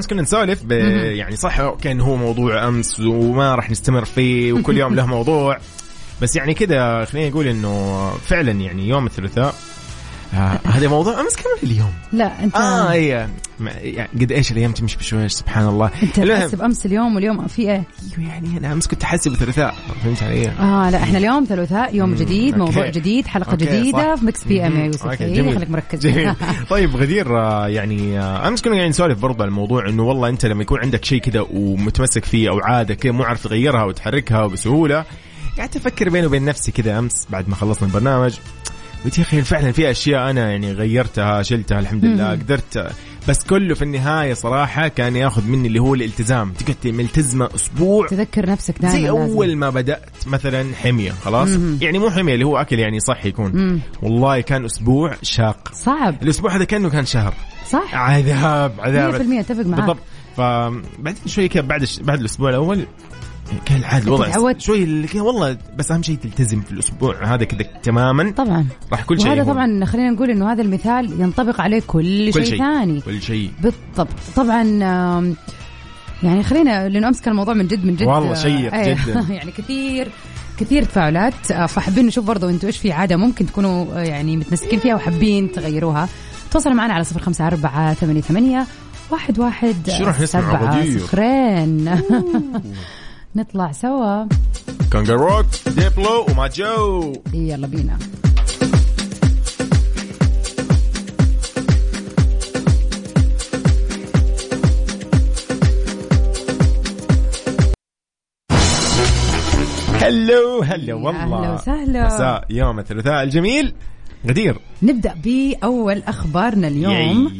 امس كنا نسولف. يعني صح كان هو موضوع أمس وما راح نستمر فيه وكل يوم له موضوع بس يعني كذا خلينا نقول إنه فعلا يعني يوم الثلاثاء هذا موضوع أمس كمان اليوم لا انت آه اي ما- يعني قد إيش الأيام تمشي بشويش سبحان الله أنت تحسب أمس اليوم واليوم في إيه؟ أيوه يعني أنا أمس كنت أحسب الثلاثاء فهمت علي؟ آه لا إحنا اليوم ثلاثاء يوم جديد موضوع. جديد حلقة okay، جديدة صح. في Mix FM يا. يوسف أوكي، إيه،. خليك مركز جميل طيب غدير آه، يعني آه، أمس كنا قاعدين نسولف برضه على الموضوع إنه والله أنت لما يكون عندك شيء كذا ومتمسك فيه أو عادة كذا مو عارف تغيرها وتحركها بسهولة قعدت أفكر بيني وبين نفسي كذا أمس بعد ما خلصنا البرنامج قلت يا أخي فعلا في أشياء أنا يعني غيرتها شلتها الحمد لله قدرت. بس كله في النهاية صراحة كان ياخذ مني اللي هو الالتزام. تقعد ملتزمة أسبوع. تذكر نفسك دائما زي لازم. أول ما بدأت مثلا حمية خلاص؟ مهم. يعني مو حمية اللي هو أكل يعني صحي يكون. مم. والله كان أسبوع شاق. صعب. الأسبوع هذا كأنه كان شهر. صح. عذاب 100% عذاب أتفق معاك. بالضبط. فبعدين شوي كذا بعد بعد الأسبوع الأول كان عاد الوضع تعودت. شوي اللي والله بس أهم شيء تلتزم في الأسبوع هذا كذا تماما. طبعا. راح كل شيء وهذا يهون. طبعا خلينا نقول إنه هذا المثال ينطبق عليه كل, كل شيء ثاني. كل شيء. بالضبط. طبعا يعني خلينا لأنه أمس كان الموضوع من جد من جد والله آه، شيق أيه، جداً. يعني كثير كثير تفاعلات آه، فحابين نشوف برضو أنتم إيش في عادة ممكن تكونوا آه، يعني متمسكين فيها وحابين تغيروها. تواصلوا معنا على صفر خمسة أربعة ثمانية ثمانية واحد واحد شو راح نسمع؟ صفرين. نطلع سوا. كانجاروك ديبلو وما جو يلا بينا. هلو هلا والله. أهلا وسهلا. مساء يوم الثلاثاء الجميل. غدير. نبدأ بأول أخبارنا اليوم.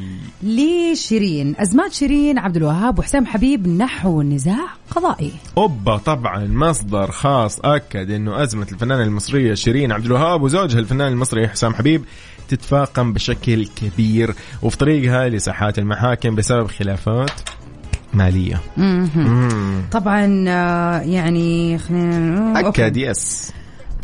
لشيرين. أزمات شيرين عبد الوهاب وحسام حبيب نحو نزاع قضائي. أوبا طبعا مصدر خاص أكد إنه أزمة الفنانة المصرية شيرين عبد الوهاب وزوجها الفنان المصري حسام حبيب تتفاقم بشكل كبير وفي طريقها لساحات المحاكم بسبب خلافات مالية. مم. طبعا آه، يعني خلينا. أكد يس.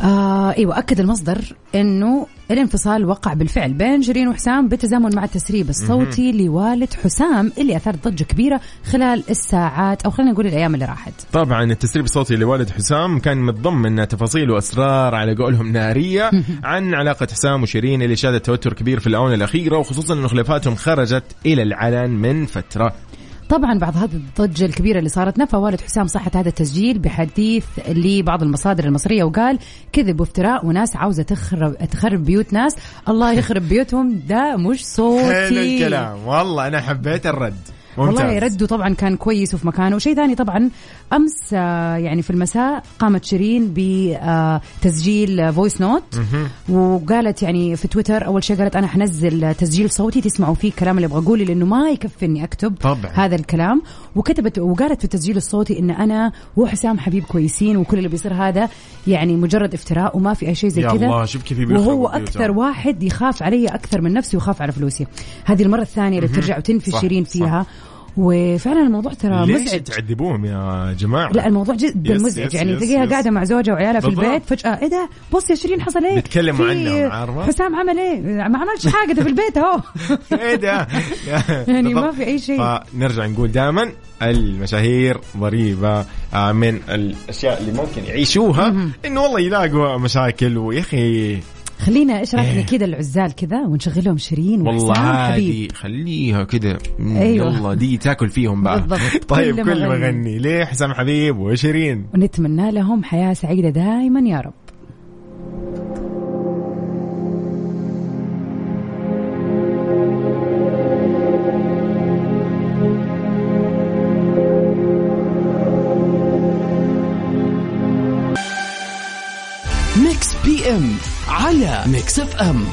آه إيوه أكد المصدر إنه الانفصال وقع بالفعل بين شيرين وحسام بالتزامن مع التسريب الصوتي لوالد حسام اللي اثار ضجة كبيرة خلال الساعات أو خلينا نقول الأيام اللي راحت. طبعا التسريب الصوتي لوالد حسام كان متضمن تفاصيل وأسرار على قولهم نارية عن علاقة حسام وشيرين اللي شهدت توتر كبير في الآونة الأخيرة وخصوصا انه خلافاتهم خرجت إلى العلن من فترة. طبعا بعد هذه الضجة الكبيرة اللي صارت نفى والد حسام صحة هذا التسجيل بحديث لبعض المصادر المصرية وقال كذب وافتراء وناس عاوزة تخرب تخرب بيوت ناس. الله يخرب بيوتهم. ده مش صوتي. حلو الكلام. والله أنا حبيت الرد. ممتاز. والله رده طبعا كان كويس وفي مكانه وشيء ثاني طبعا أمس آه، يعني في المساء قامت شيرين بتسجيل voice note وقالت يعني في تويتر أول شيء قالت أنا حنزل تسجيل صوتي تسمعوا فيه الكلام اللي أبغى اقوله لأنه ما يكفي اني أكتب طبعاً. هذا الكلام وكتبت وقالت في التسجيل الصوتي إن أنا وحسام حبيب كويسين وكل اللي بيصير هذا يعني مجرد افتراء وما في أي شيء زي كذا وهو. أكثر واحد يخاف علي أكثر من نفسي ويخاف على فلوسي هذه المرة الثانية اللي بترجع وتنفي شيرين صح. وفعلا الموضوع ترى ليش مزعج. تعذبوهم يا جماعة؟ لا الموضوع جدا yes، مزعج. yes، يعني تلاقيها. قاعدة مع زوجها وعيالها في. البيت فجأة إيه ده؟ بص يا شيرين حصل إيه؟ بيتكلموا في عنهم، عارفة؟ حسام عمل إيه؟ ما عملش حاجة ده في البيت أهو. إيه ده؟ يعني ما. في أي شيء. فنرجع نقول دائما المشاهير ضريبة آه، من الأشياء اللي ممكن يعيشوها إنه والله يلاقوا مشاكل. ويا أخي خلينا إيش رايك إيه. كذا العزال كذا ونشغلهم شيرين والله عادي خليها مم، أيوة. يلا دي تاكل فيهم بقى بالضبط. طيب كل مغني. مغني ليه حسام حبيب وشيرين ونتمنى لهم حياة سعيدة دائما يا رب على Mix FM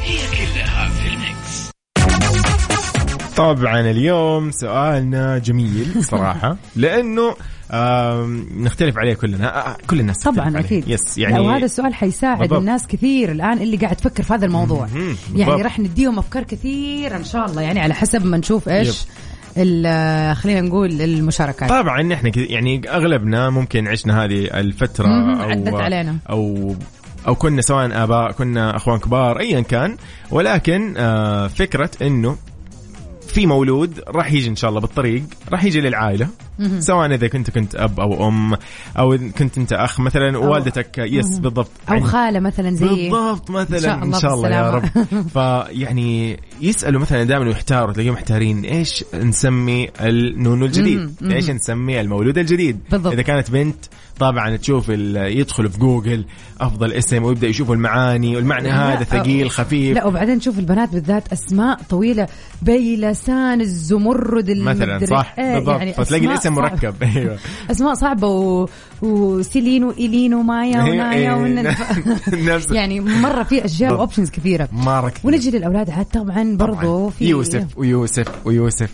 طبعا اليوم سؤالنا جميل صراحة لأنه نختلف عليه كلنا آه، كل الناس تختلف طبعا. أكيد yes يعني وهذا السؤال حيساعد بالضبط. الناس كثير الآن اللي قاعد تفكر في هذا الموضوع. يعني. راح نديهم أفكار كثيره إن شاء الله يعني على حسب ما نشوف إيش ال- خلينا نقول المشاركات طبعا إحنا يعني أغلبنا ممكن عشنا هذه الفترة. أو عدت علينا. أو أو كنا سواء آباء كنا أخوان كبار ايا كان. ولكن آه فكرة إنه في مولود راح يجي إن شاء الله بالطريق راح يجي للعائلة. سواء إذا كنت كنت أب أو أم أو كنت أنت أخ مثلا ووالدتك yes بالضبط. أو يعني خالة مثلا زي بالضبط مثلا إن شاء الله ان شاء الله يا رب. فيعني يسألوا مثلا دائما يحتاروا تلاقيهم محتارين إيش نسمي النونو الجديد؟ مم،. إيش نسمي المولود الجديد؟ بالضبط. إذا كانت بنت طبعا تشوف ال- يدخل في جوجل أفضل اسم ويبدأ يشوف المعاني والمعنى هذا لا، ثقيل خفيف. لا وبعدين تشوف البنات بالذات أسماء طويلة بيلسان الزمرد مثلا صح؟ إيه، بالضبط. يعني فتلاقي الاسم. مركب. أيوه. أسماء صعبة و... وسيلين وايلين ومايا ونايا إيه، ون... نفس يعني مرة في أشياء بالضبط. و options كثيرة. مره كثير ونجي للأولاد عاد طبعا برضو في يوسف ويوسف ويوسف.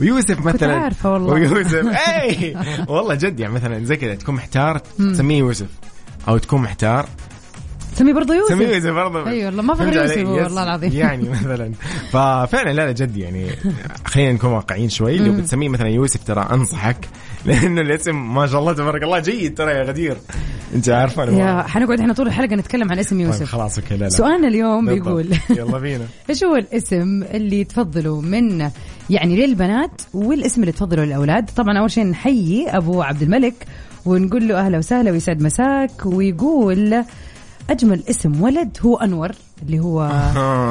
ويوسف مثلا. عارفة والله. ويوسف. اي والله جد يعني مثلا زي كذا تكون محتار تسميه يوسف. أو تكون محتار. سميه برضو يوسف؟ تسميه يوسف برضه أي والله، ما فهمت يوسف. والله العظيم. يعني مثلا. ففعلا لا لا جد يعني خلينا نكون واقعيين شوي. لو بتسميه مثلا يوسف ترى أنصحك لأنه الاسم ما شاء الله تبارك الله جيد ترى يا غدير. أنت عارفة يا حنقعد إحنا طول الحلقة نتكلم عن اسم طيب يوسف. خلاص أوكي لا لا. سؤالنا اليوم بالضبط. بيقول يلا بينا. إيش هو الاسم اللي تفضلوا من يعني للبنات والاسم اللي تفضلوا للأولاد؟ طبعا أول شيء نحيي أبو عبد الملك ونقول له أهلا وسهلا ويسعد مساك ويقول أجمل اسم ولد هو أنور. اللي هو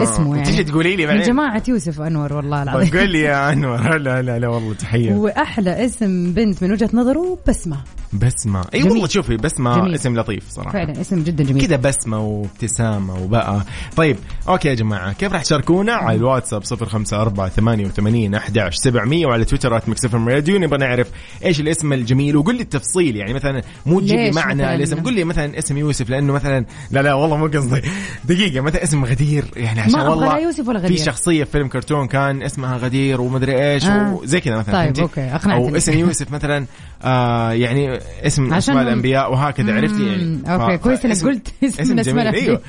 اسمه يعني. وتيجي تقولي لي من بعدين جماعة يوسف أنور والله العظيم. قول لي يا أنور. لا لا لا والله تحية. واحلى اسم بنت من وجهة نظره بسمة. بسمة أي. والله شوفي بسمة جميل. اسم لطيف صراحة فعلا اسم جدا جميل كذا بسمة وابتسامة وبقى طيب okay يا جماعة كيف راح تشاركونا على الواتساب 054 88 11 700 وعلى تويتر @مكسف راديو نبغى نعرف إيش الاسم الجميل وقول لي التفصيل يعني مثلا مو تجيب لي معنى؟ الاسم قول لي مثلا اسم يوسف لأنه مثلا لا لا والله مو قصدي دقيقة مثلا اسم غدير يعني عشان ما والله لا يوسف ولا في غدير. شخصية في فيلم كرتون كان اسمها غدير ومدري إيش آه. وزي كذا مثلا طيب، فهمتي؟ okay، أقنعتني. أو اسم يوسف مثلا آه يعني اسم من أسماء الأنبياء وهكذا عرفتي يعني؟ مم، okay، كويس إنك قلت اسم من أسماء جميل أيوه.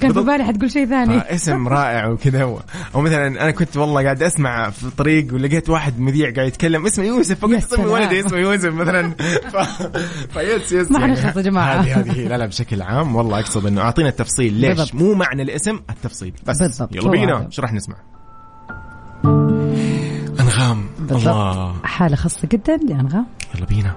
كان في بالي حتقول شيء ثاني. اسم رائع وكذا و- أو مثلا أنا كنت والله قاعد أسمع في الطريق ولقيت واحد مذيع قاعد يتكلم اسمه يوسف. فقلت اسمي سلام. ولدي اسمه يوسف مثلا. فيس يس ما حنخلص يا جماعة. هذه هذه. لا لا بشكل عام والله أقصد إنه أعطينا التفصيل. ليش؟ بالضبط. مو معنى الاسم التفصيل. بس. بالضبط. يلا هو بينا. إيش راح نسمع؟ أنغام. بالضبط. الله. حالة خاصة جدا لأنغام. يلا بينا.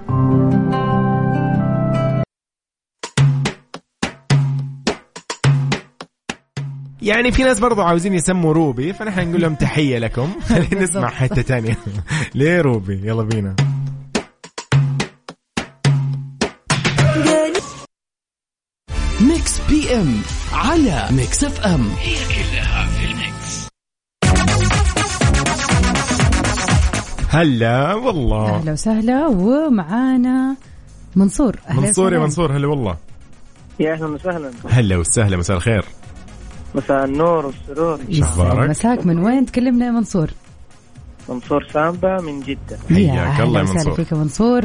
يعني في ناس برضو عاوزين يسموا روبي فنحن نقول لهم تحية لكم. خلينا نسمع حتة تانية. ليه روبي؟ يلا بينا. Mix FM على Mix F M. هي كلها هلا والله. أهلا وسهلا ومعانا منصور. أهلا منصور يا. منصور هلا والله. يا أهلا وسهلا. هلا وسهلا مساء الخير. مساء النور والسرور يسعد أخبارك؟ مساك من وين؟ تكلمنا يا منصور. منصور سامبا من جدة. حياك الله يا أهلا وسهلا منصور. فيك يا منصور.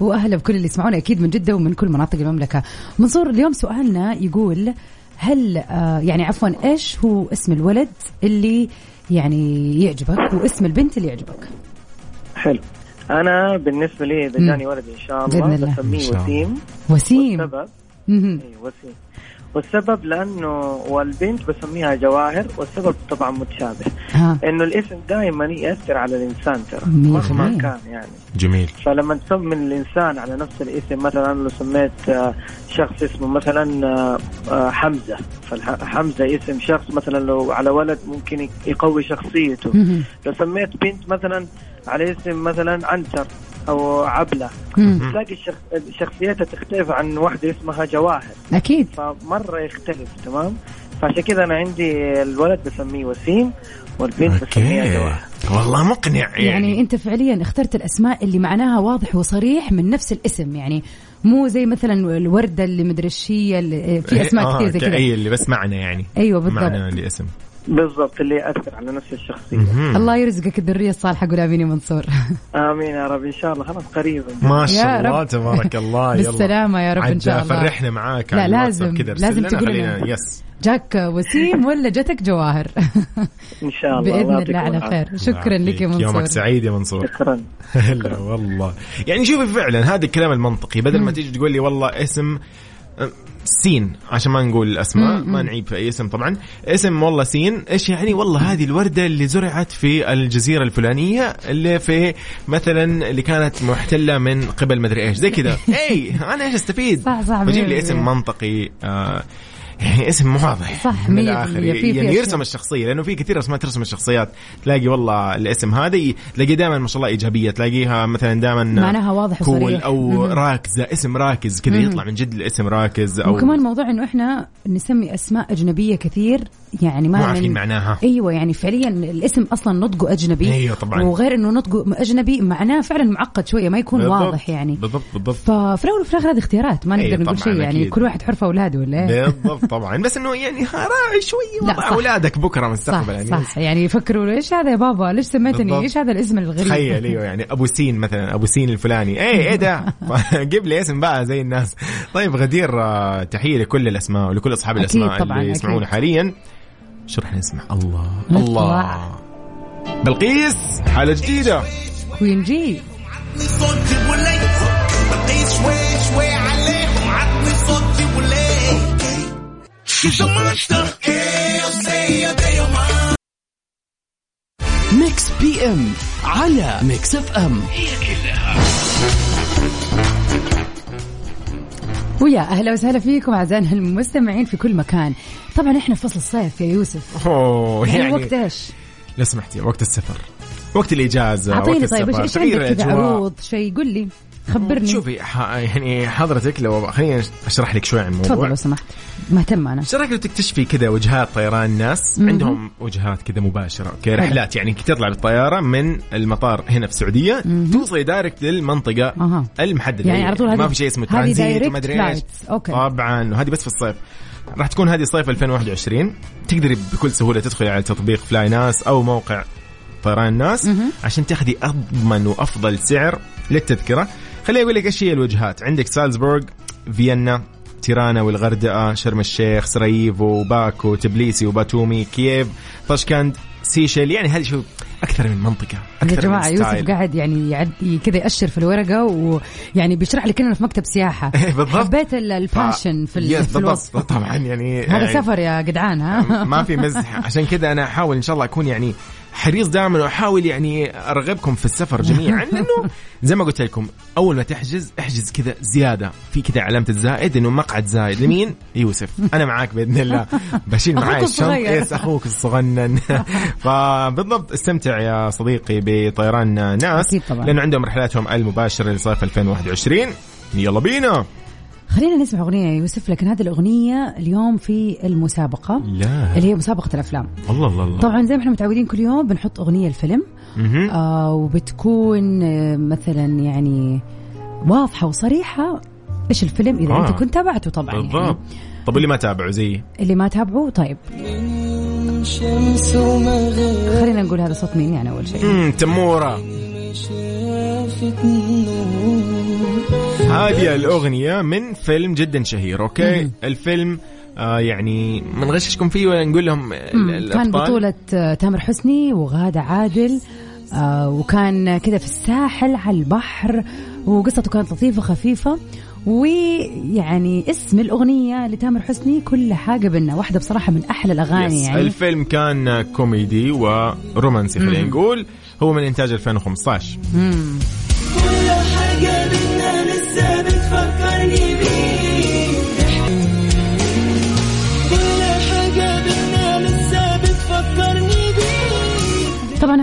واهلا بكل اللي يسمعونا أكيد من جدة ومن كل مناطق المملكة. منصور اليوم سؤالنا يقول هل آه يعني عفوا إيش هو اسم الولد اللي يعني يعجبك واسم البنت اللي يعجبك؟ حلو. أنا بالنسبة لي إذا. جاني ولد إن شاء الله بسميه شاء الله. وسيم. وسيم والسبب مهم. اي وسيم. والسبب لأنه والبنت بسميها جواهر والسبب طبعا متشابه. ها. إنه الاسم دائما يأثر على الإنسان ترى مهما. كان يعني. جميل. فلما تسمي الإنسان على نفس الاسم مثلا لو سميت آه، شخص اسمه مثلا آه، آه، حمزة. فحمزه اسم شخص مثلا لو على ولد ممكن يق- يقوي شخصيته. لو سميت بنت مثلا على اسم مثلا عنتر أو عبلة. تلاقي الشخ- شخصيتها تختلف عن واحدة اسمها جواهر. أكيد. فمرة يختلف تمام؟ فعشان كذا أنا عندي الولد بسميه وسيم والبنت بسميها جواهر. والله مقنع يعني, يعني أنت فعليا اخترت الأسماء اللي معناها واضح وصريح من نفس الاسم يعني مو زي مثلا الوردة اللي مدري إيش هي اللي- في أسماء آه، كثير زي كذا اي اللي بس معنى يعني. أيوه بالضبط. معنى لاسم. بالضبط اللي يأثر على نفس الشخصية. الله يرزقك الذريه الصالحة قول آمين يا منصور. آمين يا رب إن شاء الله خلاص قريبا ما شاء الله. تبارك الله يلا. بالسلامة يا رب إن عاد شاء الله. فرحنا معاك لا، على الواتساب لازم- كذا لازم تقول لنا. يس. جاك وسيم ولا جتك جواهر؟ إن شاء الله بإذن الله على خير. شكرا لك يا يعافيك. يومك منصور سعيد يا منصور. شكرا. هلا والله. يعني شوفي فعلا هذا الكلام المنطقي. بدل ما تيجي تقول لي والله اسم سين عشان ما نقول الأسماء ما نعيب في أي اسم طبعا. اسم والله سين. إيش يعني؟ والله هذه الوردة اللي زرعت في الجزيرة الفلانية اللي في مثلا اللي كانت محتلة من قبل مدري إيش. زي كذا. إي أنا إيش أستفيد؟ صح صح بجيب لي اسم. منطقي آه يعني اسم مو واضح صح، من الآخر يعني. يرسم الشخصية لأنه في كثير أسماء ترسم الشخصيات تلاقي والله الاسم هذا تلاقي دائما ما شاء الله إيجابية تلاقيها مثلا دائما معناها واضح كول وصريح. أو. راكزة اسم راكز كذا يطلع من جد الاسم راكز أو وكمان موضوع إنه إحنا نسمي أسماء أجنبية كثير يعني ما عارفين معناها. أيوه يعني فعليا الاسم أصلا نطقه أجنبي أيوة طبعاً. وغير إنه نطقه أجنبي معناه فعلا معقد شوية ما يكون بالضبط. واضح يعني بالضبط بالضبط ففي الأول وفي الآخر هذه اختيارات ما أيوة نقدر نقول طبعاً شيء يعني. كل واحد حر في اولاده ولا إيه بالضبط طبعا بس إنه يعني راعي شوي لا، وضع. أولادك بكرة مستقبلا يعني صح. يعني يفكروا إيش هذا يا بابا؟ ليش سميتني. إيش هذا الاسم الغريب؟ تخيل أيوه يعني أبو سين مثلا أبو سين الفلاني. إيه إيه ده؟ جيب لي اسم بقى زي الناس. طيب غدير آه، تحية لكل الأسماء ولكل أصحاب الأسماء طبعاً، اللي. يسمعونا حاليا. شو راح نسمع؟ الله. الله. بلقيس حالة جديدة. Queen G. She's a monster Hey, say a day of mine ميكس بي ام على ميكس اف ام. ويا أهلا وسهلا فيكم أعزائنا المستمعين في كل مكان. طبعا إحنا في فصل الصيف يا يوسف. أوه يعني يعني وقت إيش؟ لو سمحتي وقت السفر وقت الإجازة أعطيني طيب إيش عندك كذا. عروض شيء؟ قل لي. خبرني. شوفي ح... يعني حضرتك لو خليني أشرح لك شوي عن الموضوع. تفضل لو سمحت. مهتم أنا. إيش رأيك لو تكتشفي كذا وجهات طيران ناس. عندهم وجهات كذا مباشرة أوكي؟ رحلات يعني تطلع بالطيارة من المطار هنا في السعودية توصلي direct للمنطقة أها. المحددة. يعني على طول ما في شيء اسمه ترانزيت وما أدري إيش. طبعا وهذه بس في الصيف. راح تكون هذه صيف 2021 تقدري بكل سهولة تدخلي على تطبيق flynas أو موقع طيران ناس عشان تاخذي أضمن وأفضل سعر للتذكرة. خليني أقول لك إيش هي الوجهات. عندك سالزبورغ فيينا تيرانا والغردقة شرم الشيخ سراييفو باكو تبليسي وباتومي كييف طشكند سيشيل. يعني هذه شو أكثر من منطقة أكثر يا جماعة من يوسف. قاعد يعني يعد كذا يأشر في الورقة ويعني بيشرح لي كاننا في مكتب سياحة. بالضبط. حبيت ال- ال passion في, ال- في بالضبط. الوصف طبعا يعني هذا يعني سفر يا جدعان ها؟ ما في مزح. عشان كذا أنا أحاول إن شاء الله أكون يعني حريص دائما واحاول يعني أرغبكم في السفر جميعا لأنه زي ما قلت لكم أول ما تحجز احجز كذا زيادة. في كذا علامه الزائد إنه مقعد زايد. لمين؟ يوسف. أنا معاك بإذن الله. بشيل معاي أخوك الشنط. الصغير. يس أخوك الصغنن. فبالضبط استمتع يا صديقي بطيران ناس. لأنه عندهم رحلاتهم المباشرة لصيف 2021 يلا بينا. خلينا نسمع أغنية يا يوسف لكن هذه الأغنية اليوم في المسابقة. لا. اللي هي مسابقة الأفلام. الله الله الله. طبعا زي ما إحنا متعودين كل يوم بنحط أغنية الفيلم. آه وبتكون آه مثلا يعني واضحة وصريحة إيش الفيلم إذا آه. انت كنت تابعته طبعا يعني. بالضبط. طب اللي ما تابعوا زيي اللي ما تابعه طيب. خلينا نقول هذا صوت مين يعني أول شيء؟ امم تمورة. هذه الأغنية من فيلم جدا شهير أوكي؟ الفيلم آه يعني ما نغششكم فيه ولا نقول لهم مم. كان بطولة آه، تامر حسني وغادة عادل آه وكان كذا في الساحل على البحر وقصته كانت لطيفة خفيفة ويعني اسم الأغنية لتامر حسني كل حاجة بينا واحدة بصراحة من أحلى الأغاني yes. يعني. الفيلم كان كوميدي ورومانسي خلينا نقول. هو من إنتاج 2015 مم.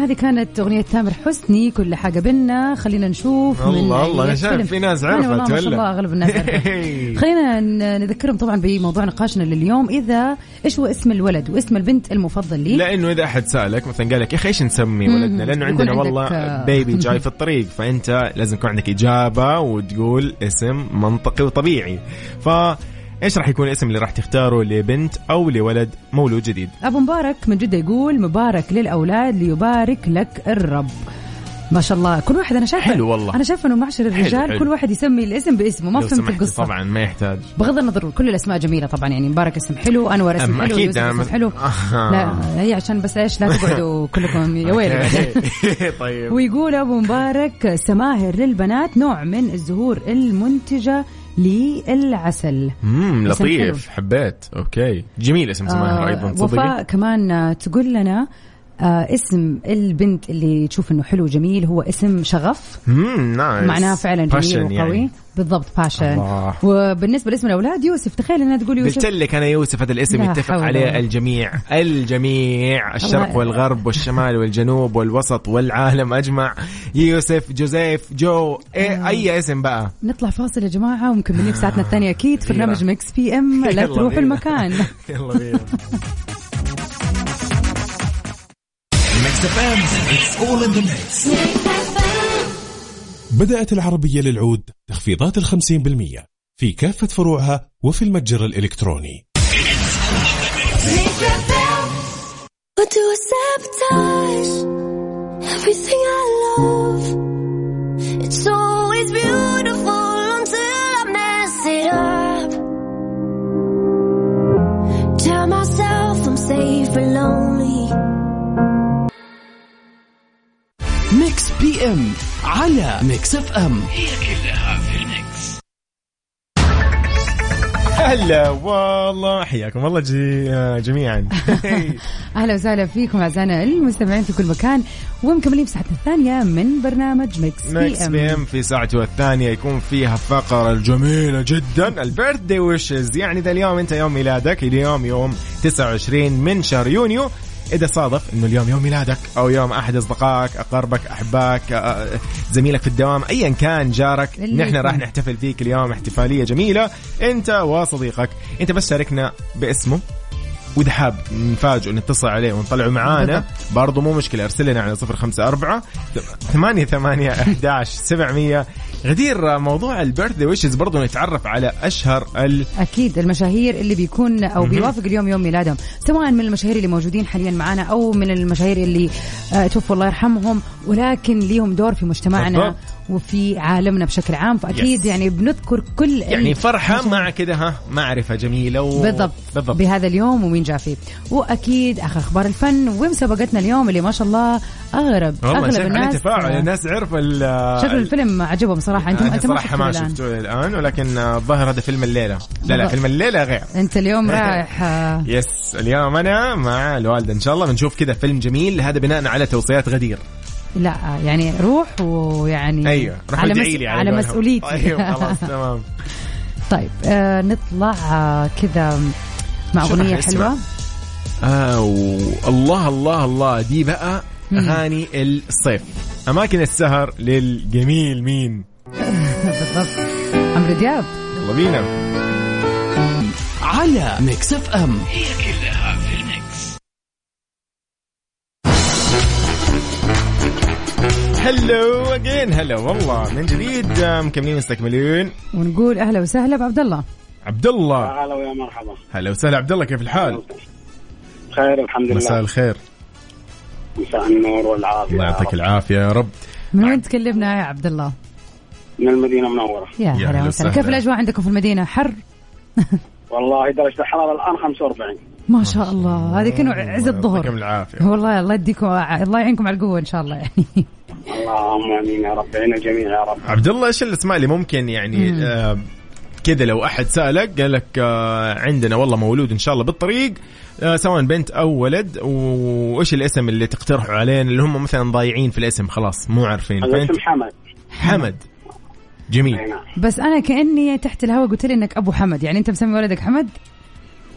هذه كانت أغنية تامر حسني كل حاجة بينا. خلينا نشوف من الله أي الله أنا شايف. في ناس عرفت والله ما شاء ولا؟ الله أغلب الناس عرفت. خلينا نذكرهم طبعا بموضوع نقاشنا لليوم. إذا إيش هو اسم الولد واسم البنت المفضل لي؟ لأنه إذا أحد سألك مثلا قال لك يا أخي إيش نسمي ولدنا؟ لأنه يكون عندنا والله آه، بيبي جاي في الطريق. فأنت لازم يكون عندك إجابة وتقول اسم منطقي وطبيعي. ف إيش راح يكون الاسم اللي راح تختاره لبنت أو لولد مولود جديد أبو مبارك من جدة يقول مبارك للأولاد ليبارك لك الرب ما شاء الله كل واحد أنا شايفه حلو والله. أنا شايفة إنه معشر الرجال حلو. كل واحد يسمي الاسم باسمه ما فهمت القصة طبعا ما يحتاج بغض النظر كل الأسماء جميلة طبعا يعني مبارك اسم حلو أنور اسم حلو أنا اسم حلو آه. لا هي عشان بس إيش لا تقعدوا كلكم يا ويلي بعدين. طيب ويقول أبو مبارك سماهر للبنات نوع من الزهور المنتجة للعسل. امم لطيف. حبيت أوكي. جميل اسم سماهر آه، أيضا وفاء تصدقي كمان تقول لنا آه اسم البنت اللي تشوف إنه حلو جميل هو اسم شغف. nice معناه فعلا جميل وقوي. يعني. بالضبط passion الله. وبالنسبة لاسم الأولاد يوسف تخيل إنها تقول يوسف. قلت لك أنا يوسف هذا الاسم لا يتفق حول عليه الجميع. الجميع. الشرق الله- والغرب والشمال والجنوب والوسط والعالم أجمع. يوسف جوزيف جو آه. إيه أي اسم بقى. نطلع فاصل يا جماعة ومكملين في ساعتنا الثانية أكيد في برنامج Mix PM لا تروحوا. المكان. يلا بينا. Mix FM it's all in the mix بدأت العربية للعود تخفيضات الخمسين بالمية في كافة فروعها وفي المتجر الإلكتروني What do I sabotage? Everything I love. PM على Mix FM. هي كلها في ال mix. هلا والله حياكم الله جي جميعا. أهلا وسهلا فيكم أعزائنا المستمعين في كل مكان ومكملين في ساعتنا الثانية من برنامج Mix Mix P PM M في ساعته الثانية يكون فيها فقرة الجميلة جدا. ال birthday wishes. يعني ده اليوم أنت يوم ميلادك اليوم يوم 29 من شهر يونيو. إذا صادف إنه اليوم يوم ميلادك أو يوم أحد أصدقائك أقاربك أحبائك آه، زميلك في الدوام أيا كان جارك نحن راح. نحتفل فيك اليوم احتفالية جميلة أنت وصديقك أنت بس شاركنا باسمه وإذا حاب نفاجئه نتصل عليه ونطلعه معانا. برضو مو مشكلة أرسل لنا على صفر خمسة أربعة ثمانية ثمانية أحداش سبعمية غدير موضوع البيرث ويشز برضو نتعرف على أشهر ال أكيد المشاهير اللي بيكون أو بيوافق اليوم يوم ميلادهم. سواء من المشاهير اللي موجودين حاليا معنا أو من المشاهير اللي آه، توفوا الله يرحمهم ولكن ليهم دور في مجتمعنا بالضبط. وفي عالمنا بشكل عام. فأكيد Yes. يعني بنذكر كل يعني فرحة مع كده ها معرفة جميلة و... بالضبط. بالضبط. بهذا اليوم ومين جاء فيه. وأكيد آخر أخبار الفن ومسابقتنا اليوم اللي ما شاء الله أغرب اغلب الناس. تفاعل الناس عرف ال شكل الفيلم عجبهم صراحة. أنت أنا أنت ما صراحة ما شفته الآن ولكن آه، الظاهر هذا فيلم الليلة. لا لا. فيلم الليلة غير. أنت اليوم رايح آه، يس اليوم أنا مع الوالدة. إن شاء الله بنشوف كذا فيلم جميل. هذا بناء على توصيات غدير. لا يعني روح ويعني أيوه روح على, مس... على قولهم. مسؤوليتي. أيوه خلاص تمام. طيب آه نطلع آه كذا مع أغنية؟ حلوة. آه الله الله الله. دي بقى. أغاني الصيف. أماكن السهر للجميل مين؟ بالضبط. عمرو دياب. يلا بينا. على Mix FM. هي كلها في ال mix. hello again هلا والله من جديد آه، مكملين مستكملين. ونقول أهلا وسهلا بعبد الله. عبد الله هلا ويا مرحبا. هلا وسهلا. عبد الله كيف الحال؟ خير الحمد مساء لله الخير. مساء النور والعافية الله يعطيك رب. العافية يا رب. من وين تكلمنا يا عبد الله؟ من المدينة المنورة. يا هلا وسهلا. كيف الأجواء عندكم في المدينة؟ حر؟ والله درجه الحرارة الآن 45 ما شاء الله. هذه كانوا عز الله يعطيكم الظهر. العافية. والله الله يديكم الله يعينكم على القوة إن شاء الله يعني. اللهم آمين يا رب. عين الجميع يا رب. عبد الله إيش الاسماء اللي ممكن يعني آه كذا لو أحد سألك قال لك آه عندنا والله مولود إن شاء الله بالطريق آه سواء بنت أو ولد وإيش الاسم اللي تقترحوا علينا؟ اللي هم مثلا ضايعين في الاسم خلاص مو عارفين. هذا فانت اسم حمد. حمد. جميل. نعم. بس أنا كأني تحت الهواء قلت لي إنك أبو حمد. يعني أنت مسمي ولدك حمد؟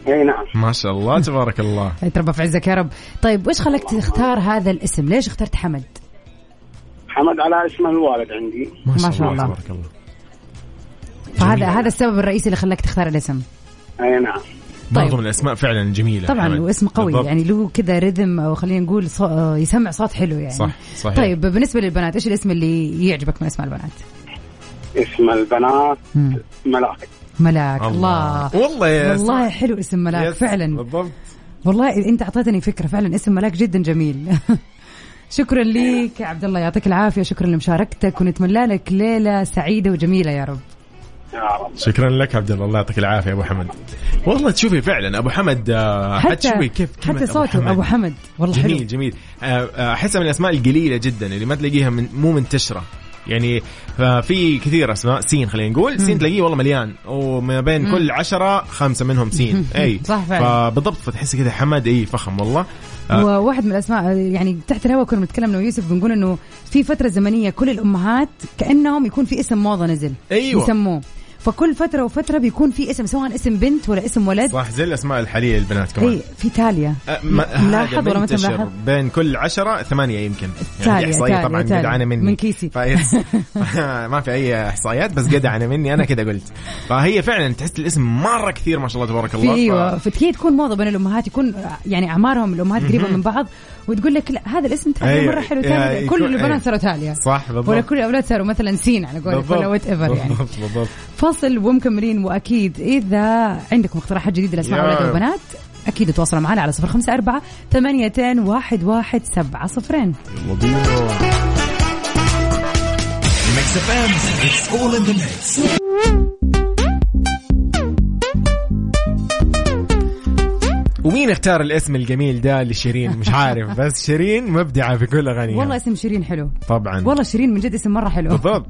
أي نعم. ما شاء الله تبارك الله. يتربى في عزك يا رب. طيب وش خلاك تختار هذا الاسم؟ ليش اخترت حمد؟ حمد على اسم الوالد عندي. ما شاء الله. تبارك الله. فهذا جميل. هذا السبب الرئيسي اللي خلاك تختار الاسم. أي نعم. برضو طيب. من الأسماء فعلا جميلة طبعا حمد. واسم قوي بالضبط. يعني له كذا رذم أو خلينا نقول صو... آه، يسمع صوت حلو يعني. صح صحيح. طيب بالنسبة للبنات إيش الاسم اللي يعجبك من أسماء البنات؟ اسم البنات. ملاك. ملاك الله, والله يا والله حلو اسم ملاك يس، فعلا. بالضبط. والله انت اعطيتني فكرة فعلا اسم ملاك جدا جميل. شكرا لك يا عبد الله يعطيك العافية شكرا لمشاركتك ونتمنى لك ليلة سعيدة وجميلة يا رب. يا رب. شكرا لك عبد الله الله يعطيك العافية أبو حمد. والله تشوفي فعلا أبو حمد آه، حتشوفي كيف حتى صوته أبو حمد. والله جميل حلو جميل. آه، آه، أحسها من الأسماء القليلة جدا اللي ما تلاقيها من مو منتشرة. يعني ففي كثير أسماء. سين خلينا نقول. سين تلاقيه والله مليان. وما بين كل عشرة خمسة منهم سين. أي. صح فعلا. فبالضبط فتحس كذا حمد أي فخم والله. آه. وواحد من الأسماء يعني تحت الهواء كنا بنتكلم أنا ويوسف بنقول إنه في فترة زمنية كل الأمهات كأنهم يكون في اسم موضة نزل. أيوة. يسموه. فكل فترة وفترة بيكون في اسم سواء اسم بنت ولا اسم ولد. صح زي الاسماء الحاليه للبنات كمان. إي في تاليا أه، ما- ملاحظ ولا منتشر ملاحظ؟ بين كل عشرة ثمانية يمكن. يعني إحصائية تالية، طبعا. جدعانة مني. من كيسي. ما في أي إحصائيات بس جدعانة مني أنا كذا قلت. فهي فعلا تحس الاسم مرة كثير ما شاء الله تبارك الله. ف- أيوه فتكي تكون موضة بين الأمهات يكون يعني أعمارهم الأمهات قريبة من بعض وتقول لك لا هذا الاسم تاليا أيوة. مرة حلو يا- تاليا يكون- كل البنات أيوة. صاروا تاليا صح بالضبط ولا كل الأولاد صاروا مثلا سين على قولك ولا وات ايفر يعني بالضبط بالضبط فاصل ومكملين وأكيد إذا عندكم اقتراحات جديدة لأسماء. أولاد وبنات أكيد تواصلوا معنا على صفر خمسة أربعة ثمانية واحد واحد سبعة صفرين يلا ومين اختار الاسم الجميل ده لشيرين؟ مش عارف بس شيرين مبدعة في كل أغانيها والله اسم شيرين حلو. طبعا. والله شيرين من جد اسم مرة حلو. بالضبط.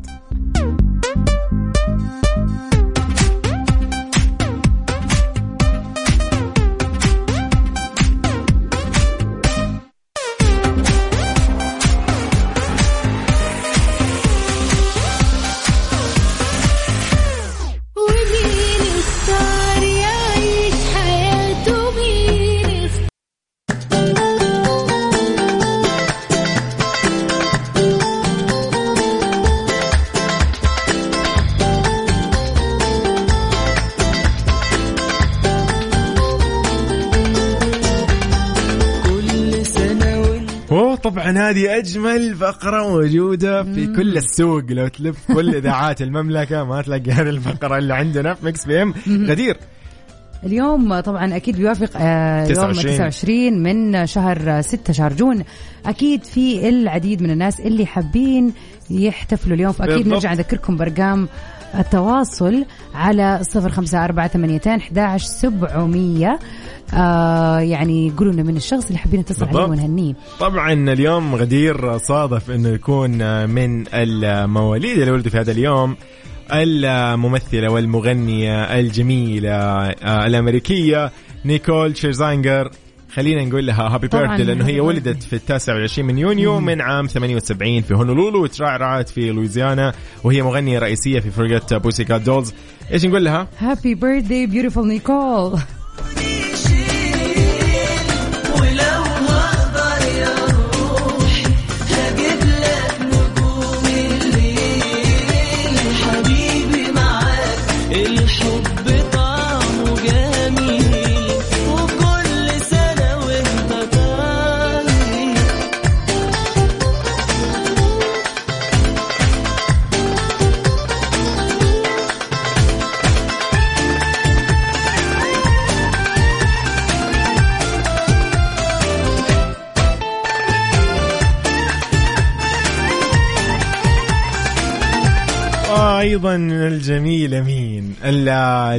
طبعا هذه أجمل فقرة موجودة في كل السوق. لو تلف كل إذاعات المملكة ما تلاقي هذه الفقرة اللي عندنا في Mix PM غدير. اليوم طبعا أكيد بيوافق آه، يوم 29. 29 من شهر 6 شهر June. أكيد في العديد من الناس اللي حابين يحتفلوا اليوم فأكيد. نرجع نذكركم بأرقام التواصل على صفر خمسة أربعة ثمانيتين أحداش سبعمية. آه يعني قولوا لنا من الشخص اللي حابين نتصل عليه. ونهنيه. طبعا اليوم غدير صادف إنه يكون من المواليد اللي ولدوا في هذا اليوم الممثلة والمغنية الجميلة آه، الأمريكية نيكول شيرزانجر. خلينا نقول لها happy birthday لأنه هي ولدت في التاسع والعشرين من يونيو من عام 78 في هونولولو وترعرعت في لويزيانا وهي مغنية رئيسية في فرقه Pussycat Dolls إيش نقول لها؟ هابي بيرثدي بيوتيفول نيكول الجميله مين؟ ال-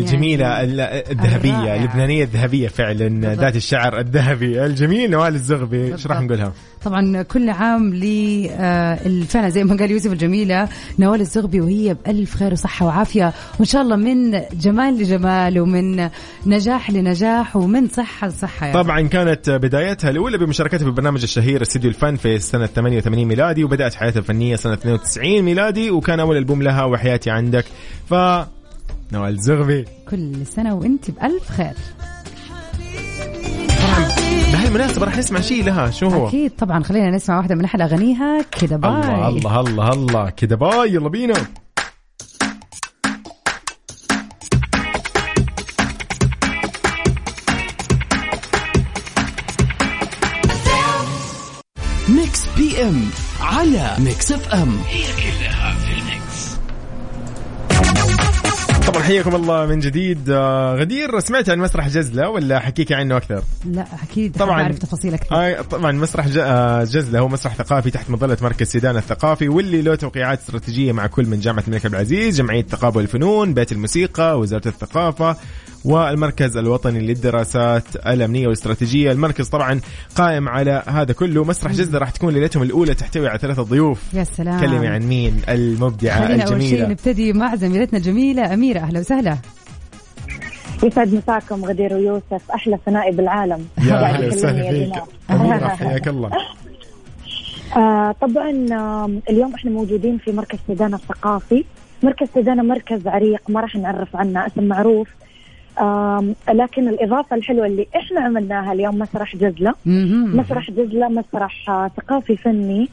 الجميلة ال- الذهبية. اللبنانية الذهبية فعلا ذات الشعر الذهبي الجميل نوال الزغبي إيش راح. نقولها؟ طبعا كل عام ل آه، فعلا زي ما قال يوسف الجميلة نوال الزغبي وهي بألف خير وصحة وعافية وإن شاء الله من جمال لجمال ومن نجاح لنجاح ومن صحة لصحة يعني. طبعا كانت بدايتها الأولى بمشاركتها في البرنامج الشهير استديو الفن في سنة 88 ميلادي وبدأت حياتها الفنية سنة 92 ميلادي وكان أول ألبوم لها وحياتي عندك ف نوال الزغبي كل سنة وانت بألف خير. بهالمناسبة راح نسمع شيء لها. شو هو؟ أكيد طبعا خلينا نسمع واحدة من أحلى أغانيها كذا باي. الله الله الله الله. كذا باي يلا بينا. Mix PM على ميكس إف إم. طبعا حياكم الله من جديد آه، غدير سمعت عن مسرح جزلة ولا حكيك عنه أكثر؟ لا أكيد طبعاً. أعرف تفاصيل أكثر آه طبعا مسرح آه، جزلة هو مسرح ثقافي تحت مظلة مركز سيدان الثقافي واللي له توقيعات استراتيجية مع كل من جامعة الملك عبد العزيز، جمعية تقابل الفنون، بيت الموسيقى، وزارة الثقافة والمركز الوطني للدراسات الأمنية والاستراتيجية. المركز طبعا قائم على هذا كله. مسرح جده راح تكون ليلتهم الأولى تحتوي على ثلاثة ضيوف. يا سلام. كلمي عن مين؟ المبدعة خلينا أول شيء الجميله نبتدي مع زميلتنا الجميلة. أميرة أهلا وسهلا. يسعد مساكم غدير ويوسف أحلى ثنائي بالعالم يا أهلا وسهلا فيك. أميرة، حياك الله. آه طبعا آم، اليوم إحنا موجودين في مركز سيدانا الثقافي. مركز سيدانا مركز عريق ما راح نعرف عنه اسم معروف. لكن الإضافة الحلوة اللي إحنا عملناها اليوم مسرح جزلة. مسرح جزلة مسرح ثقافي فني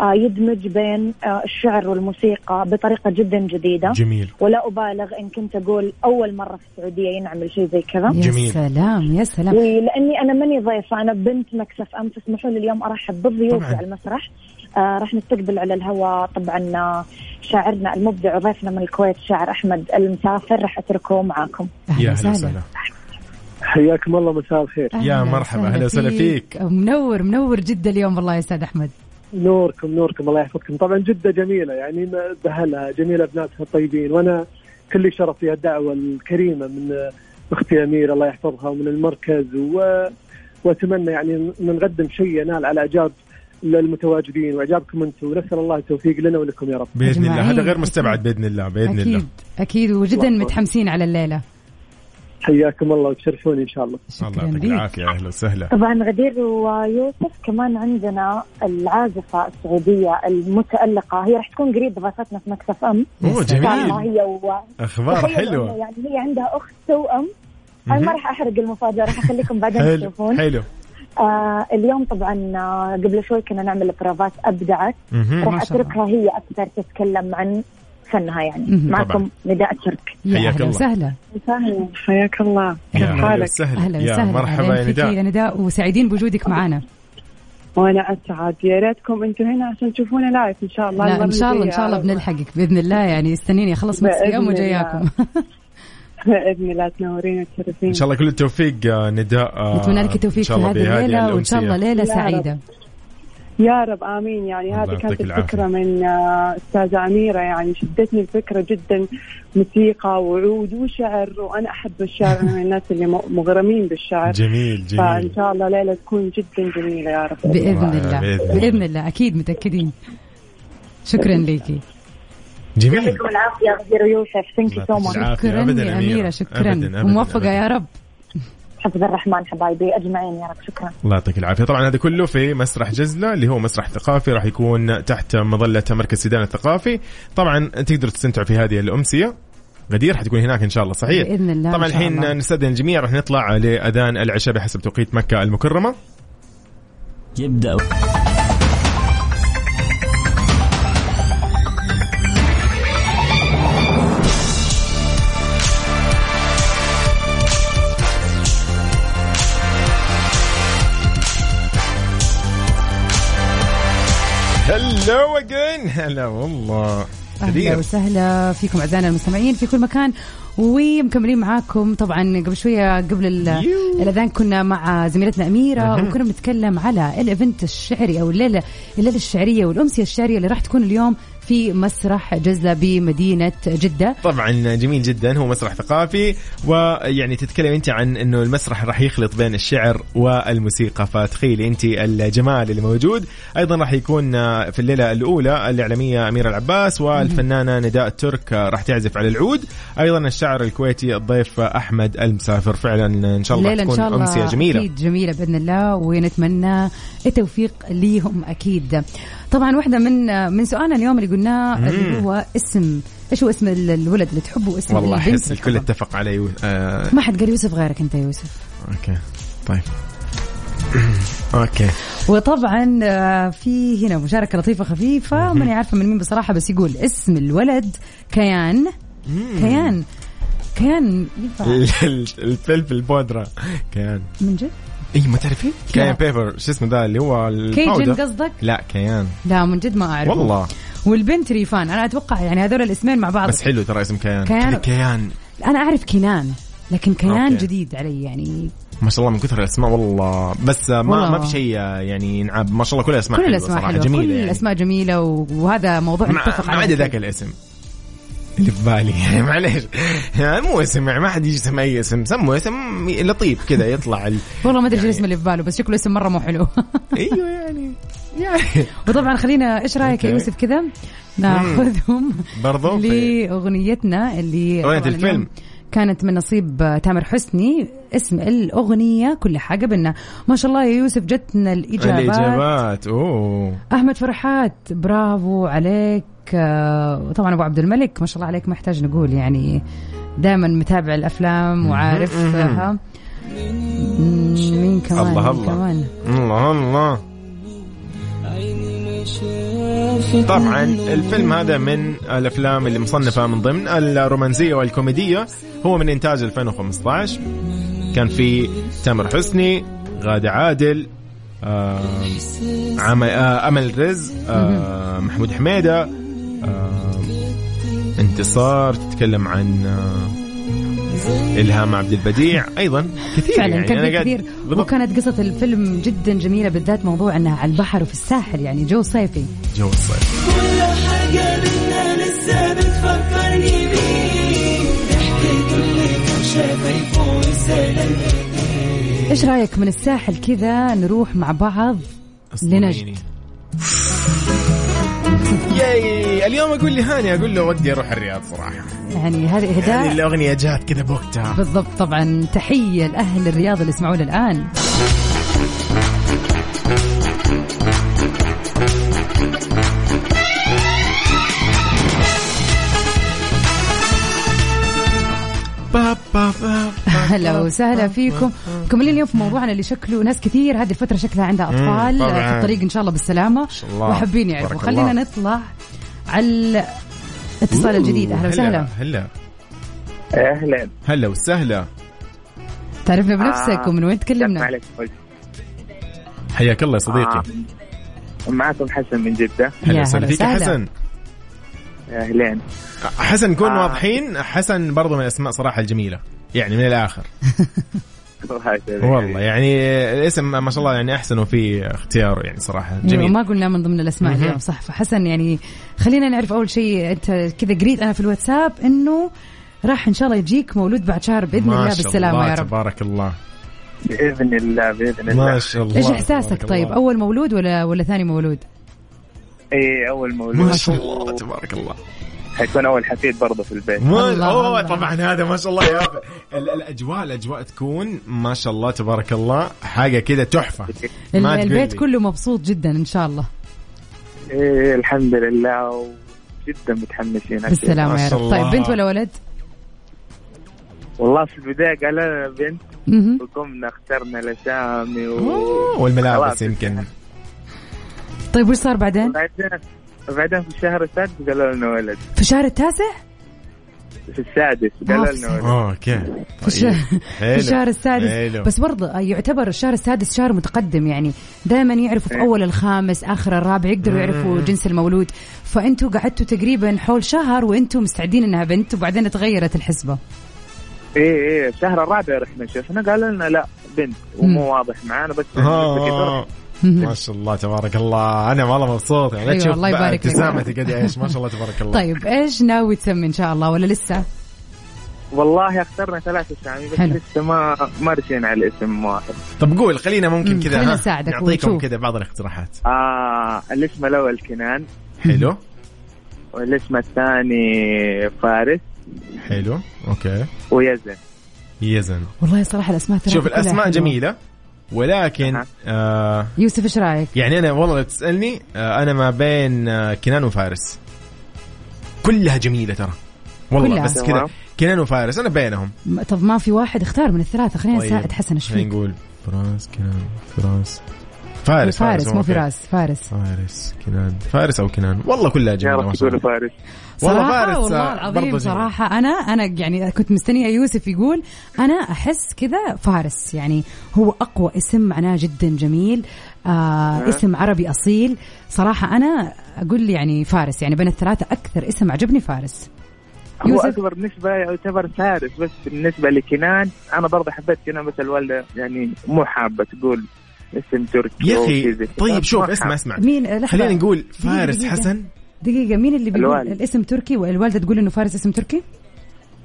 يدمج بين آه، الشعر والموسيقى بطريقة جدا جديدة. جميل. ولا أبالغ إن كنت أقول أول مرة في السعودية ينعمل شيء زي كذا. يا جميل. سلام يا سلام. ولأني أنا ماني ضيفة أنا بنت Mix FM تسمحوا لي اليوم أرحب بالضيوف طبعاً. على المسرح. آه راح نستقبل على الهواء طبعا آه، شاعرنا المبدع وضيفنا من الكويت شاعر أحمد المسافر. راح أتركه معاكم. يا أهلا وسهلا. حياكم الله مساء الخير. يا مرحبا، أهلا وسهلا فيك. منور منور جدا اليوم والله يا أستاذ أحمد. نوركم نوركم الله يحفظكم. طبعا جدة جميلة يعني بأهلها جميلة بناسها الطيبين. وأنا كل شرف في الدعوة الكريمة من أختي أميرة الله يحفظها ومن المركز. و... وأتمنى يعني أن نقدم شيء ينال على إعجاب المتواجدين وإعجابكم أنتم. ونسأل الله التوفيق لنا ولكم يا رب. بإذن الله. هذا غير مستبعد بإذن الله. بإذن الله. أكيد. أكيد. وجدا متحمسين على الليلة. حياكم الله وتشرفوني إن شاء الله. الله يعطيك العافية. أهلا وسهلا. طبعا غدير ويوسف كمان عندنا العازفة السعودية المتألقة. هي راح تكون قريب ضيفتنا في مكسف أم. أوه جميل. هي و... أخبار حلوة. يعني هي عندها أخت توأم أنا. ما راح أحرق المفاجأة راح أخليكم بعدين حلو تشوفون. حلو. آه اليوم طبعا آه قبل شوي كنا نعمل برافات أبدعت. راح. أتركها هي أكثر تتكلم عن فنها يعني. معكم نداء ترك. يا حياك الله. وسهلا. حياك الله. يا كيف أهلا حالك؟ وسهلا. أهلا يا وسهلا. مرحبا يا نداء. يا نداء. وسعيدين بوجودك معنا. وأنا أسعد. يا ريتكم أنتم هنا عشان تشوفونا live إن شاء الله. لا إن شاء الله إن شاء الله بنلحقك بإذن الله. يعني استنيني اخلص Mix بإذن يوم الله. وجاياكم. بإذن الله تنورين وتشرفين إن شاء الله كل التوفيق آه، نداء آه، نتمنى لك التوفيق في شاء الله هذه الليلة وإن شاء الله. ليلة يا رب. يا رب آمين. يعني هذه كانت. الفكرة من آه، أستاذة أميرة. يعني شدتني الفكرة جدا موسيقى وعود وشعر وأنا أحب الشعر أنا من الناس اللي مغرمين بالشعر. جميل فإن جميل شاء الله ليلة تكون جدا جميلة يا رب. بإذن الله، الله بإذن الله. بإذن الله. أكيد متأكدين. شكرا ليكي. جميل. يعطيكم العافية غدير ويوسف thank you so much. شكرا يا أميرة. أميرة. شكرا. أبداً، أبداً، وموفقه أبداً. يا رب. حفظ الرحمن حبايبي أجمعين يا رب شكرا. الله يعطيك العافية. طبعا هذا كله في مسرح جزلة اللي هو مسرح ثقافي راح يكون تحت مظلة مركز سيدان الثقافي. طبعا تقدروا تستمتعوا في هذه الأمسية. غدير حتكون هناك إن شاء الله صحيح؟ بإذن الله طبعا إن شاء الله. الحين نستأذن الجميع راح نطلع لأذان العشاء بحسب توقيت مكة المكرمة. يبدأ. هلو اجين هلا والله أهلا وسهلا فيكم أعزائنا المستمعين في كل مكان. ومكملين معاكم طبعا قبل شوية قبل. الأذان كنا مع زميلتنا أميرة. وكنا بنتكلم على الإيفنت الشعري أو الليلة الليلة الشعرية والأمسية الشعرية اللي راح تكون اليوم. في مسرح جزله بمدينة جدة. طبعا جميل جدا هو مسرح ثقافي ويعني تتكلم أنت عن إنه المسرح راح يخلط بين الشعر والموسيقى فتخيلي أنت الجمال اللي موجود. أيضا راح يكون في الليلة الأولى الإعلامية أميرة العباس والفنانة نداء الترك راح تعزف على العود. أيضا الشاعر الكويتي الضيف أحمد المسافر. فعلا إن شاء الله تكون شاء الله أمسية جميلة. أكيد جميلة بإذن الله ونتمنى التوفيق ليهم أكيد. طبعا واحدة من من سؤالنا اليوم اللي قلناه اللي هو اسم إيش هو اسم ال- الولد اللي تحبه واسم والله أحس الكل؟ اتفق على يو... آه... ما حد قال يوسف غيرك أنت يوسف. okay طيب. okay. وطبعا آه، في هنا مشاركة لطيفة خفيفة ماني عارفة من مين بصراحة بس يقول اسم الولد كيان. كيان. كيان. ينفع الفلفل البودره cayenne. من جد؟ اي ما تعرفين؟ لا. كيان. pepper شو اسمه ذا اللي هو Cajun قصدك؟ لا كيان. لا من جد ما اعرف والله. والبنت ريفان أنا أتوقع يعني هذول الاسمين مع بعض. بس حلو ترى اسم كيان. كيان. كذا كيان. أنا أعرف كنان لكن كيان أوكي. جديد علي يعني. ما شاء الله من كثر الأسماء والله. بس ما والله. ما في شيء يعني ينعاب ما شاء الله كل الأسماء كل حلوة الأسماء حلوة. جميلة كل يعني. الأسماء جميلة وهذا موضوع ما نتفق ما عليه عدا ذاك الاسم. اللي في بالي. يعني معليش. يعني مو اسم يعني ما حد يجي يسمي أي اسم. سموا اسم لطيف كذا يطلع ال... والله ما أدري إيش الاسم اللي في باله بس شكله اسم مرة مو حلو. أيوه يعني يعني. وطبعا خلينا إيش رأيك يا. يوسف كذا؟ ناخذهم برضو لأغنيتنا اللي طبعاً الفيلم. كانت من نصيب تامر حسني اسم الأغنية كل حاجة بنا ما شاء الله يا يوسف جتنا الإجابات, الإجابات أوه. أحمد فرحات برافو عليك. آه، وطبعا أبو عبد الملك ما شاء الله عليك ما يحتاج نقول يعني دائما متابع الأفلام وعارف مهم. ها. مم، مين كمان الله مين الله. كمان؟ الله الله. طبعا الفيلم هذا من الأفلام اللي مصنفة من ضمن الرومانسية والكوميدية. هو من إنتاج 2015 كان في تامر حسني غادة عادل آه عمل آه أمل رز آه محمود حميدة آه انتصار تتكلم عن إلهام عبد البديع أيضا كثير فعلا يعني. كان أنا كثير بالضبط. وكانت قصة الفيلم جدا جميلة بالذات موضوع انها على البحر وفي الساحل يعني جو صيفي. جو الصيف كل حاجة بينا لسه بتفكرني بيه وسلام إيش رأيك من الساحل كذا نروح مع بعض لنجد؟ ياي اليوم أقول لهاني أقول له ودي أروح الرياض صراحة. يعني هذه هذه إهداء. الاغنيه جات كذا بوقتها. بالضبط طبعا. تحية لأهل الرياض اللي يسمعونا با هلا وسهلا فيكم. مكملين اليوم في موضوعنا اللي شكله ناس كثير هذه الفترة شكلها عندها طبعاً. في الطريق إن شاء الله بالسلامة. الله. وحابين يعرفوا خلينا. نطلع على الاتصال الجديد. أهلا وسهلا. هلا أهلا. هلا وسهلا. تعرفنا بنفسك ومن وين تكلمنا؟ عليك حياك الله يا صديقي معكم حسن من جدة. يا هلا وسهلا. هلا فيك. حسن؟ اهلين حسن نكون آه. واضحين. حسن برضو من الأسماء صراحة الجميلة يعني من الآخر. والله والله يعني الاسم ما شاء الله يعني أحسن وفي اختيار يعني صراحة. جميل. ما قلنا من ضمن الأسماء. اليوم صح. فحسن يعني خلينا نعرف أول شيء أنت كذا قريت أنا في الواتساب إنه راح إن شاء الله يجيك مولود بعد شهر بإذن الله بالسلامة الله يا رب. تبارك الله. بإذن الله بإذن الله. ما شاء الله إيش إحساسك؟ طيب الله. أول مولود ولا ولا ثاني مولود؟ اي أول مولود. ما شاء الله تبارك الله. حيكون أول حفيد برضه في البيت الله. طبعا هذا ما شاء الله يا الأجواء الأجواء تكون ما شاء الله تبارك الله حاجة كده تحفة البيت. كله مبسوط جدا إن شاء الله إيه الحمد لله وجدا متحمسين. بالسلامة يا رب طيب. بنت ولا ولد والله في البداية قال لنا بنت. وقمنا اخترنا الاسامي و... والملابس. يمكن طيب وش صار بعدين وبعدين بعدين في الشهر السادس قالوا لنا ولد. في الشهر التاسع؟ في السادس قالوا لنا ولد. أوكي. في الشهر, في. الشهر السادس. حلو. بس برضه يعتبر الشهر السادس شهر متقدم يعني. دائما يعرفوا في إيه. أول الخامس آخر الرابع يقدروا يعرفوا جنس المولود. فأنتوا قعدتوا تقريبا حول شهر وأنتم مستعدين إنها بنت وبعدين تغيرت الحسبة. إيه إيه الشهر الرابع رحنا شفنا قالوا لنا لا بنت. ومو واضح معانا بس آه. ما شاء الله تبارك الله. أنا والله مبسوط. يعني أيوة، تشوف الله يبارك. ابتسامتي قد إيش. ما شاء الله تبارك الله. طيب إيش ناوي تسمي إن شاء الله ولا لسه؟ والله أخترنا ثلاث أسامي بس حلو. لسه ما ما رسينا على اسم واحد. طب قول خلينا ممكن مم، كذا خلينا ها، نساعدك نعطيكم. كذا بعض الاقتراحات. آه الاسم الأول كنان. حلو. والاسم الثاني فارس. حلو okay. ويزن. يزن. والله صراحة الأسماء شوف الأسماء. جميلة. ولكن. آه يوسف إيش رأيك يعني أنا والله لو تسألني آه أنا ما بين آه كنان وفارس كلها جميلة ترى والله كلها. بس كذا. كنان وفارس أنا بينهم طب ما في واحد اختار من الثلاثة خلينا طيب. نساعد حسن إيش خلينا فيك نقول فراس كنان فراس فارس فارس مو. فراس فارس. فارس كنان. فارس أو كنان؟ والله كلها يا جميلة رب ما شاء تقولوا الله. فارس. والله صراحة فارس والله آه، العظيم برضو جميل. صراحة أنا أنا يعني كنت مستنية يوسف يقول أنا أحس كذا فارس. يعني هو أقوى اسم معناه جدا جميل آه اسم عربي أصيل. صراحة أنا أقول يعني فارس يعني بين الثلاثة أكثر اسم عجبني فارس. هو يوسف؟ أكبر نسبه يعتبر فارس بس بالنسبة لكنان أنا برضه حبيت كنان بس الوالدة يعني مو حابة تقول اسم تركي يا أخي. طيب شوف. اسمع اسمع مين لحظة خلينا نقول فارس دقيقة. حسن دقيقة مين اللي بيقول الوالد. الاسم تركي والوالدة تقول إنه فارس اسم تركي؟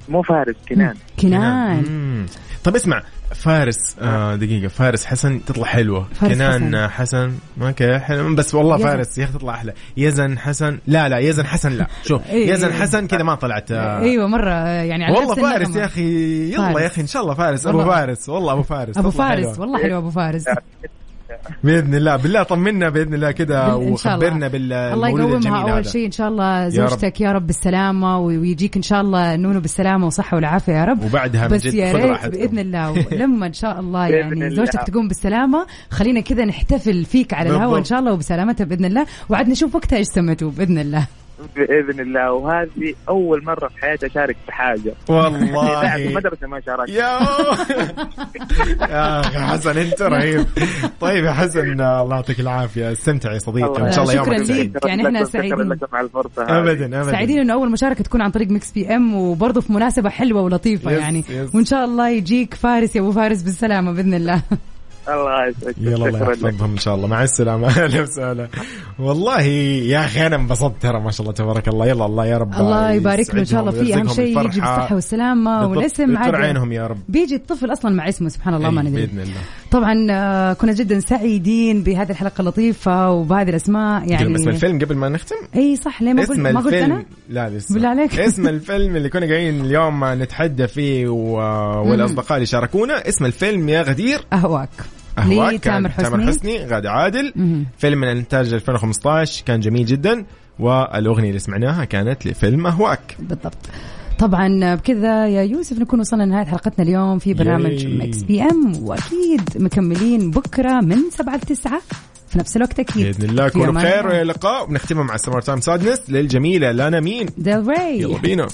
مو فارس كنان كنان مم. طب اسمع فارس آه دقيقة فارس حسن تطلع حلوة فارس كنان حسن, حسن. أوكي حلو بس والله يزن. فارس يا أخي تطلع أحلى يزن حسن لا لا يزن حسن لا شوف إيه. يزن حسن كذا ما طلعت آه أيوه مرة يعني على والله فارس. يا أخي يلا. يا أخي إن شاء الله فارس أبو. فارس والله أبو فارس أبو فارس. والله حلو أبو فارس بإذن الله بالله طمنا بإذن الله الله. وخبرنا الله بالمولد يقومها الجميل أول شيء إن شاء الله. زوجتك يا رب بالسلامة ويجيك إن شاء الله نونو بالسلامة وصحة والعافية يا رب وبعدها بس يا خذ ريت. بإذن الله ولما إن شاء الله يعني. زوجتك تقوم بالسلامة خلينا كذا نحتفل فيك على الهواء إن. شاء الله وبسلامتها بإذن الله وعاد نشوف وقتها إيش سمتوا بإذن الله بإذن الله وهذه أول مرة في حياتي أشارك في حاجة. والله. بعد المدرسة ما شاركت. يا يا حسن أنت رهيب. طيب يا حسن الله يعطيك العافية. استمتع يا صديقي. وان شاء الله شكراً يومك سعيد. ليك. يعني شكراً سعيدين. ابدا ابدا. سعيدين إنه أول مشاركة تكون عن طريق Mix PM وبرضه في مناسبة حلوة ولطيفة yes، يعني. يس. وإن شاء الله يجيك فارس يا أبو فارس بالسلامة بإذن الله. الله يسعدك يلا الله. يحفظهم إن شاء الله. مع السلامة. أهلا وسهلا. والله يا أخي أنا انبسطت ترى ما شاء الله تبارك الله. يلا الله يا رب. الله يبارك له إن شاء الله. فيه أهم شيء يجي. بالصحة والسلامة. والأسم عاد عينهم يا رب. بيجي الطفل أصلا مع اسمه سبحان الله ما أي، ندري. بإذن الله. طبعا آه، كنا جدا سعيدين بهذه الحلقة اللطيفة وبهذه الأسماء يعني اسم الفيلم قبل ما نختم؟ إي صح ليه ما قلت ما قلت أنا؟ لا لسه. بالله عليك. اسم الفيلم اللي كنا قاعدين اليوم نتحدى فيه و... والأصدقاء اللي شاركونا اسم الفيلم يا غدير. أهواك. أهواك لتامر كان تامر حسني. حسني غادة عادل. مهم. فيلم من انتاج 2015 كان جميل جدا. والأغنية اللي سمعناها كانت لفيلم أهواك. بالضبط. طبعا بكذا يا يوسف نكون وصلنا لنهاية حلقتنا اليوم في برنامج. Mix PM وأكيد مكملين بكرة من 7 ل 9 في نفس الوقت أكيد. بإذن الله كونوا بخير. وإلى اللقاء. وبنختمها مع Summertime Sadness للجميلة لانا مين. ديل ري. يلا بينا.